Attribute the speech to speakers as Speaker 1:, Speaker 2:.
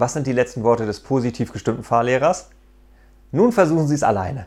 Speaker 1: Was sind die letzten Worte des positiv gestimmten Fahrlehrers? Nun versuchen Sie es alleine.